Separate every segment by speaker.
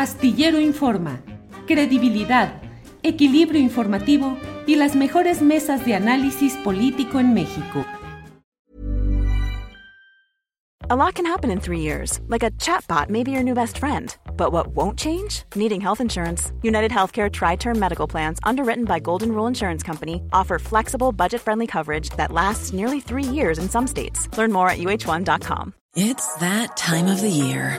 Speaker 1: Astillero Informa, credibilidad, equilibrio informativo y las mejores mesas de análisis político en México.
Speaker 2: A lot can happen in three years, like a chatbot may be your new best friend. But what won't change? Needing health insurance. United Healthcare Tri Term Medical Plans, underwritten by Golden Rule Insurance Company, offer flexible, budget friendly coverage that lasts nearly three years in some states. Learn more at uh1.com.
Speaker 3: It's that time of the year.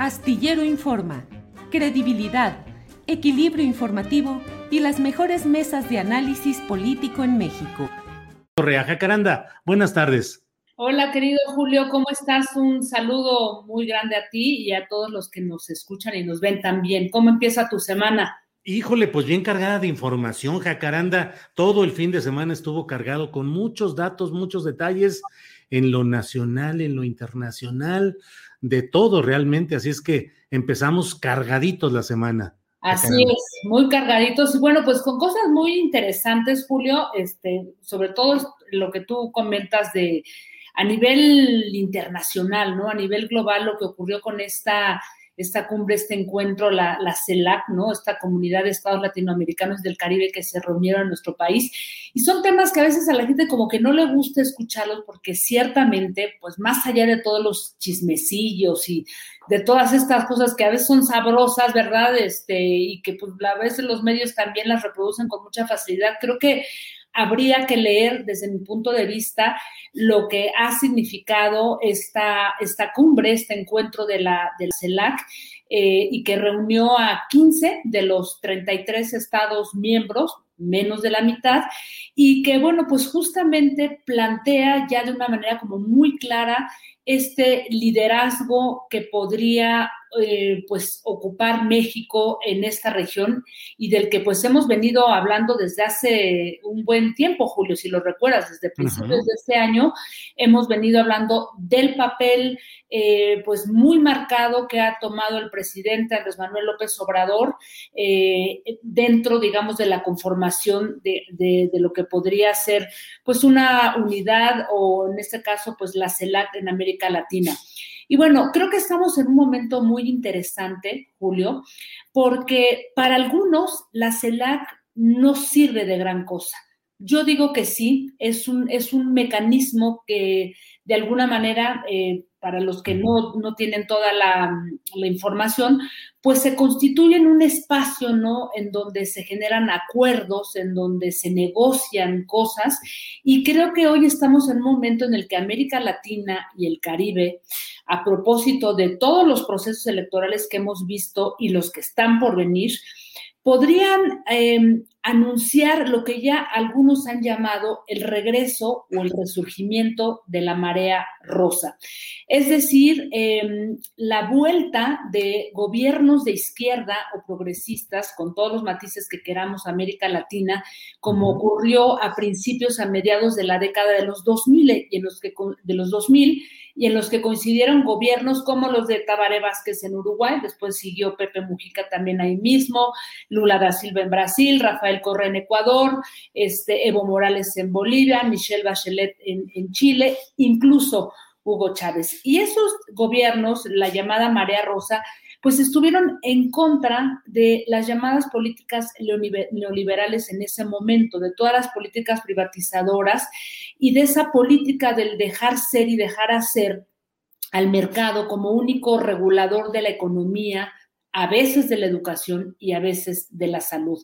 Speaker 1: Astillero Informa, credibilidad, equilibrio informativo y las mejores mesas de análisis político en México.
Speaker 4: Correa Jacaranda, buenas tardes.
Speaker 5: Hola, querido Julio, ¿cómo estás? Un saludo muy grande a ti y a todos los que nos escuchan y nos ven también. ¿Cómo empieza tu semana?
Speaker 4: Híjole, pues bien cargada de información, Jacaranda. Todo el fin de semana estuvo cargado con muchos datos, muchos detalles en lo nacional, en lo internacional, de todo realmente. Así es que empezamos cargaditos la semana.
Speaker 5: Así es, muy cargaditos. Bueno, pues con cosas muy interesantes, Julio, este, sobre todo lo que tú comentas de a nivel internacional, ¿no? A nivel global, lo que ocurrió con esta esta cumbre, este encuentro, la, la CELAC, ¿no? Esta comunidad de estados latinoamericanos del Caribe que se reunieron en nuestro país. Y son temas que a veces a la gente como que no le gusta escucharlos porque ciertamente, pues más allá de todos los chismecillos y de todas estas cosas que a veces son sabrosas, ¿verdad? Este, y que pues a veces los medios también las reproducen con mucha facilidad, creo que habría que leer desde mi punto de vista lo que ha significado esta, esta cumbre, este encuentro de la, del CELAC, eh, y que reunió a 15 de los 33 estados miembros, menos de la mitad, y que, bueno, pues justamente plantea ya de una manera como muy clara este liderazgo que podría eh, pues ocupar México en esta región y del que pues hemos venido hablando desde hace un buen tiempo, Julio, si lo recuerdas, desde principios de este año hemos venido hablando del papel eh, pues muy marcado que ha tomado el presidente Andrés Manuel López Obrador eh, dentro, digamos, de la conformación de, de, lo que podría ser pues una unidad o en este caso pues la CELAC en América Latina. Y bueno, creo que estamos en un momento muy interesante, Julio, porque para algunos la CELAC no sirve de gran cosa. Yo digo que sí, es un, es un mecanismo que de alguna manera eh, para los que no, tienen toda la, información, pues se constituye en un espacio, ¿no? En donde se generan acuerdos, en donde se negocian cosas. Y creo que hoy estamos en un momento en el que América Latina y el Caribe, a propósito de todos los procesos electorales que hemos visto y los que están por venir, podrían em, anunciar lo que ya algunos han llamado el regreso o el resurgimiento de la marea rosa. Es decir, em, la vuelta de gobiernos de izquierda o progresistas, con todos los matices que queramos América Latina, como ocurrió a principios, a mediados de la década de los 2000 y en los que de los 2000 y en los que coincidieron gobiernos como los de Tabaré Vázquez en Uruguay, después siguió Pepe Mujica también ahí mismo, Lula da Silva en Brasil, Rafael Correa en Ecuador, este, Evo Morales en Bolivia, Michelle Bachelet en, en Chile, incluso Hugo Chávez. Y esos gobiernos, la llamada Marea Rosa, pues estuvieron en contra de las llamadas políticas neoliberales en ese momento, de todas las políticas privatizadoras y de esa política del dejar ser y dejar hacer al mercado como único regulador de la economía, a veces de la educación y a veces de la salud.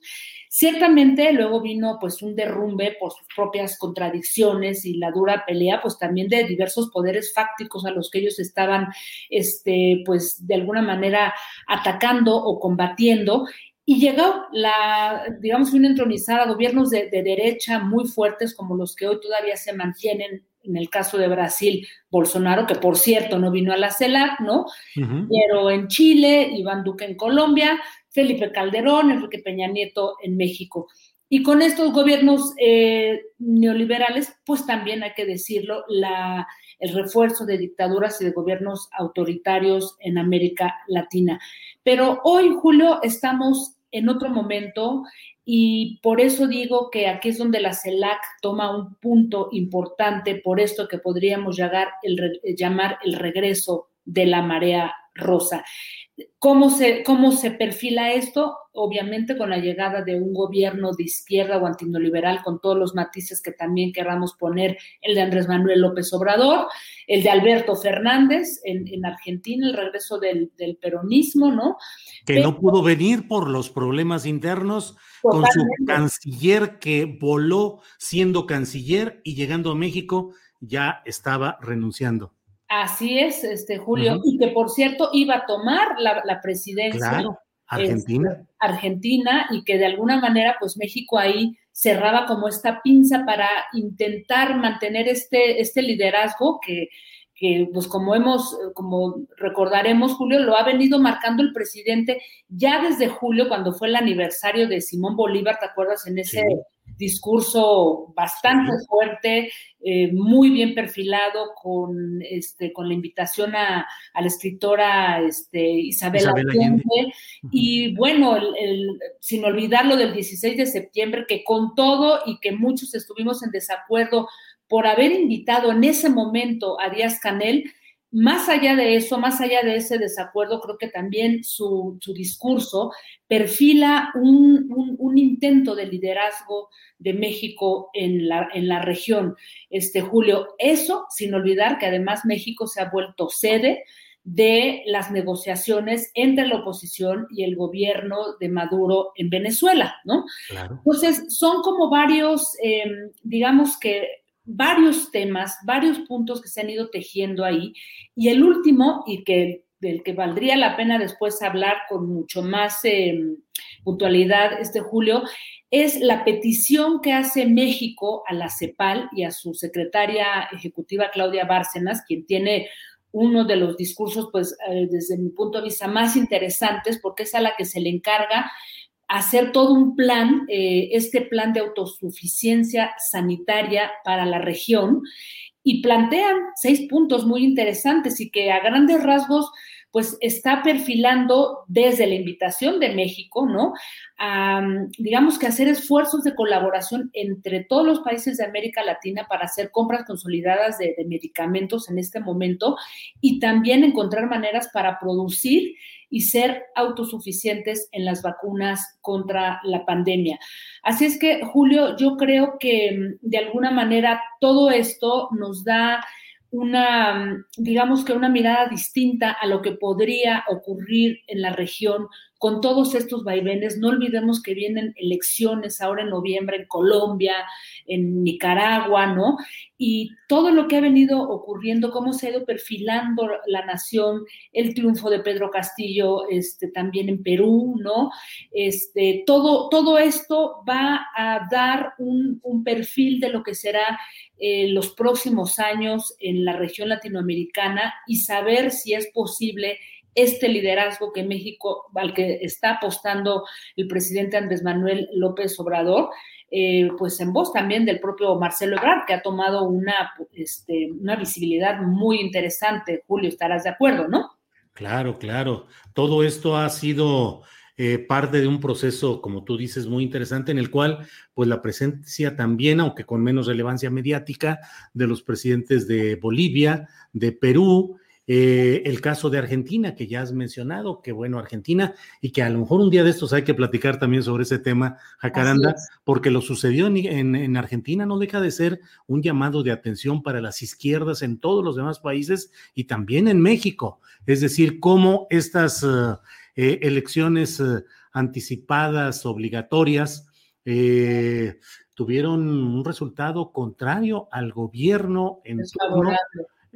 Speaker 5: Ciertamente luego vino pues un derrumbe por sus propias contradicciones y la dura pelea pues también de diversos poderes fácticos a los que ellos estaban este pues de alguna manera atacando o combatiendo y llegó la, digamos, una entronizada, gobiernos de, de, derecha muy fuertes como los que hoy todavía se mantienen en el caso de Brasil, Bolsonaro, que por cierto no vino a la CELAC, ¿no? Pero en Chile, Iván Duque en Colombia, Felipe Calderón, Enrique Peña Nieto en México. Y con estos gobiernos eh, neoliberales, pues también hay que decirlo, la, el refuerzo de dictaduras y de gobiernos autoritarios en América Latina. Pero hoy, Julio, estamos en otro momento y por eso digo que aquí es donde la CELAC toma un punto importante por esto que podríamos llamar el, llamar el regreso de la marea rosa. ¿Cómo se, ¿Cómo se perfila esto? Obviamente con la llegada de un gobierno de izquierda o antinoliberal, con todos los matices que también querramos poner, el de Andrés Manuel López Obrador, el de Alberto Fernández en, Argentina, el regreso del, peronismo, ¿no?
Speaker 4: Que no pudo venir por los problemas internos, con su canciller que voló siendo canciller y llegando a México ya estaba renunciando.
Speaker 5: Así es, este Julio, y que por cierto iba a tomar la, presidencia.
Speaker 4: Claro, Argentina.
Speaker 5: Este, Argentina, y que de alguna manera, pues México ahí cerraba como esta pinza para intentar mantener este, este liderazgo que, que pues como hemos, como recordaremos, Julio, lo ha venido marcando el presidente ya desde julio, cuando fue el aniversario de Simón Bolívar, ¿te acuerdas? En ese discurso bastante fuerte, eh, muy bien perfilado, con, este, con la invitación a, la escritora este, Isabel, Allende. Y bueno, sin olvidar lo del 16 de septiembre, que con todo y que muchos estuvimos en desacuerdo por haber invitado en ese momento a Díaz Canel, más allá de eso, más allá de ese desacuerdo, creo que también su, discurso perfila un, intento de liderazgo de México en la, en la región. Este, Julio, eso sin olvidar que además México se ha vuelto sede de las negociaciones entre la oposición y el gobierno de Maduro en Venezuela, ¿no? Entonces, son como varios, em, digamos que varios temas, varios puntos que se han ido tejiendo ahí. Y el último, y que del que valdría la pena después hablar con mucho más em, puntualidad este julio, es la petición que hace México a la CEPAL y a su secretaria ejecutiva Claudia Bárcenas, quien tiene uno de los discursos, pues eh, desde mi punto de vista, más interesantes, porque es a la que se le encarga hacer todo un plan, eh, este plan de autosuficiencia sanitaria para la región, y plantean seis puntos muy interesantes y que a grandes rasgos pues está perfilando desde la invitación de México, ¿no? digamos que hacer esfuerzos de colaboración entre todos los países de América Latina para hacer compras consolidadas de medicamentos en este momento y también encontrar maneras para producir y ser autosuficientes en las vacunas contra la pandemia. Así es que, Julio, yo creo que mm, de alguna manera todo esto nos da una, mm, digamos que una mirada distinta a lo que podría ocurrir en la región con todos estos vaivenes. No olvidemos que vienen elecciones ahora en noviembre en Colombia, en Nicaragua, ¿no? Y todo lo que ha venido ocurriendo, cómo se ha ido perfilando la nación, el triunfo de Pedro Castillo, este, también en Perú, ¿no? Este, todo, todo esto va a dar un, perfil de lo que será eh, los próximos años en la región latinoamericana y saber si es posible este liderazgo que México, al que está apostando el presidente Andrés Manuel López Obrador, eh, pues en voz también del propio Marcelo Ebrard, que ha tomado una, este, una visibilidad muy interesante. Julio, estarás de acuerdo, ¿no?
Speaker 4: Claro, claro. Todo esto ha sido eh, parte de un proceso, como tú dices, muy interesante, en el cual, pues la presencia también, aunque con menos relevancia mediática, de los presidentes de Bolivia, de Perú, eh, el caso de Argentina, que ya has mencionado, que bueno, Argentina, y que a lo mejor un día de estos hay que platicar también sobre ese tema, Jacaranda, porque lo sucedió en, Argentina no deja de ser un llamado de atención para las izquierdas en todos los demás países y también en México. Es decir, cómo estas eh, eh, elecciones anticipadas, obligatorias, tuvieron un resultado contrario al gobierno en turno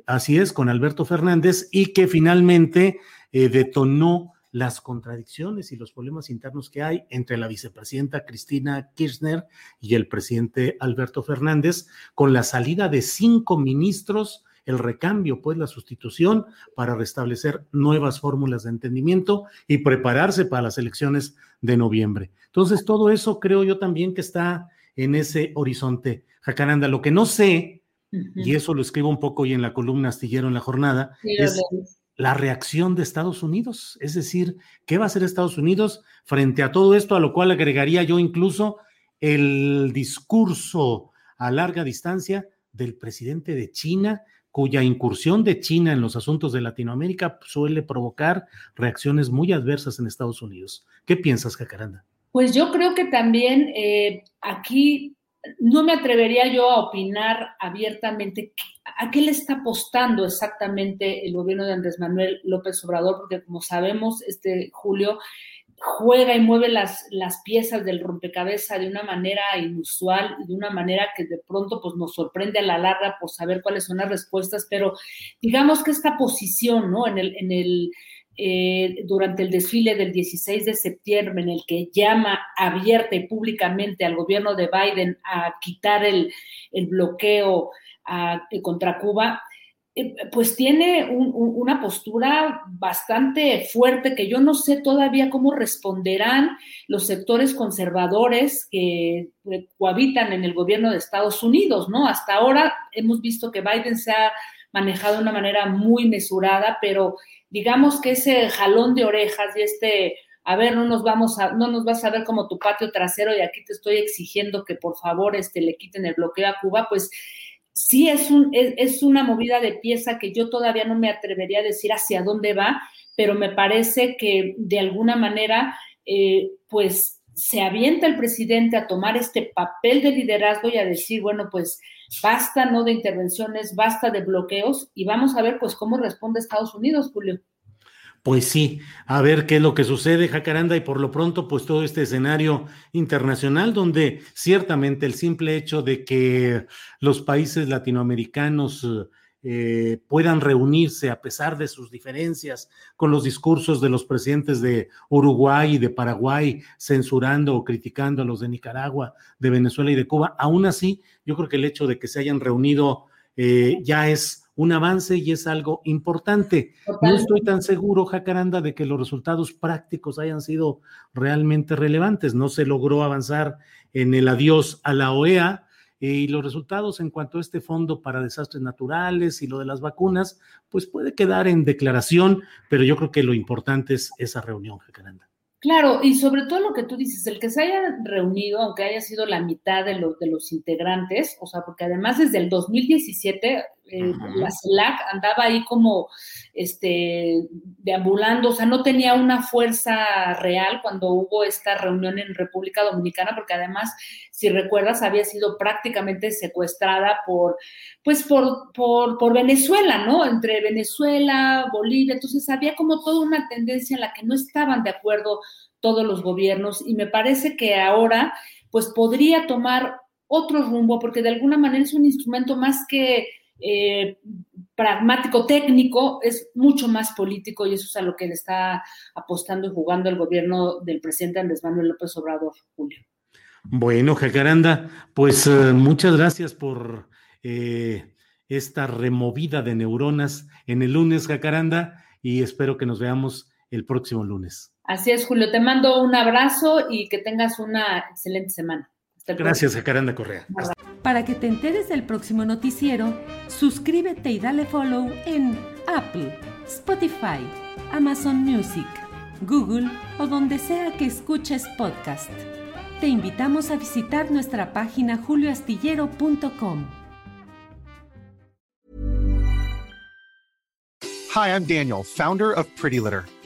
Speaker 4: Así es, con Alberto Fernández y que finalmente eh, detonó las contradicciones y los problemas internos que hay entre la vicepresidenta Cristina Kirchner y el presidente Alberto Fernández, con la salida de cinco ministros, el recambio, pues la sustitución para restablecer nuevas fórmulas de entendimiento y prepararse para las elecciones de noviembre. Entonces, todo eso creo yo también que está en ese horizonte. Jacaranda, lo que no sé, y eso lo escribo un poco hoy en la columna astillero en la jornada, es la reacción de Estados Unidos. Es decir, ¿qué va a hacer Estados Unidos frente a todo esto? A lo cual agregaría yo incluso el discurso a larga distancia del presidente de China, cuya incursión de China en los asuntos de Latinoamérica suele provocar reacciones muy adversas en Estados Unidos. ¿Qué piensas, Jacaranda?
Speaker 5: Pues yo creo que también eh, aquí no me atrevería yo a opinar abiertamente a qué le está apostando exactamente el gobierno de Andrés Manuel López Obrador, porque como sabemos, este Julio juega y mueve las, las piezas del rompecabezas de una manera inusual y de una manera que de pronto pues, nos sorprende a la larga por saber cuáles son las respuestas, pero digamos que esta posición, ¿no? En el, en el, eh, durante el desfile del 16 de septiembre, en el que llama abierta y públicamente al gobierno de Biden a quitar el, bloqueo contra Cuba, eh, pues tiene una postura bastante fuerte que yo no sé todavía cómo responderán los sectores conservadores que eh, cohabitan en el gobierno de Estados Unidos, ¿no? Hasta ahora hemos visto que Biden se ha manejado de una manera muy mesurada, pero digamos que ese jalón de orejas y este, a ver, no nos vamos a, no nos vas a ver como tu patio trasero y aquí te estoy exigiendo que por favor este, le quiten el bloqueo a Cuba, pues sí es, un, es, una movida de pieza que yo todavía no me atrevería a decir hacia dónde va, pero me parece que de alguna manera, eh, pues se avienta el presidente a tomar este papel de liderazgo y a decir, bueno, pues basta no de intervenciones, basta de bloqueos y vamos a ver pues cómo responde Estados Unidos, Julio.
Speaker 4: Pues sí, a ver qué es lo que sucede, Jacaranda, y por lo pronto, pues todo este escenario internacional donde ciertamente el simple hecho de que los países latinoamericanos eh, puedan reunirse a pesar de sus diferencias con los discursos de los presidentes de Uruguay y de Paraguay censurando o criticando a los de Nicaragua, de Venezuela y de Cuba. Aún así, yo creo que el hecho de que se hayan reunido eh, ya es un avance y es algo importante. No estoy tan seguro, Jacaranda, de que los resultados prácticos hayan sido realmente relevantes. No se logró avanzar en el adiós a la OEA, y los resultados en cuanto a este fondo para desastres naturales y lo de las vacunas, pues puede quedar en declaración, pero yo creo que lo importante es esa reunión, Jacaranda.
Speaker 5: Claro, y sobre todo lo que tú dices, el que se haya reunido, aunque haya sido la mitad de, los de los integrantes, o sea, porque además desde el 2017 eh, la CELAC andaba ahí como este, deambulando, o sea, no tenía una fuerza real cuando hubo esta reunión en República Dominicana, porque además, si recuerdas, había sido prácticamente secuestrada por, pues, por, por, por Venezuela, ¿no? Entre Venezuela, Bolivia, entonces había como toda una tendencia en la que no estaban de acuerdo todos los gobiernos y me parece que ahora, pues, podría tomar otro rumbo, porque de alguna manera es un instrumento más que eh, pragmático técnico, es mucho más político y eso es a lo que le está apostando y jugando el gobierno del presidente Andrés Manuel López Obrador, Julio.
Speaker 4: Bueno, Jacaranda, pues eh, muchas gracias por eh, esta removida de neuronas en el lunes, Jacaranda, y espero que nos veamos el próximo lunes.
Speaker 5: Así es, Julio, te mando un abrazo y que tengas una excelente semana.
Speaker 4: Gracias, Jacaranda Correa.
Speaker 1: Para que te enteres del próximo noticiero, suscríbete y dale follow en Apple, Spotify, Amazon Music, Google o donde sea que escuches podcast. Te invitamos a visitar nuestra página julioastillero.com.
Speaker 6: Hi, I'm Daniel, founder of Pretty Litter.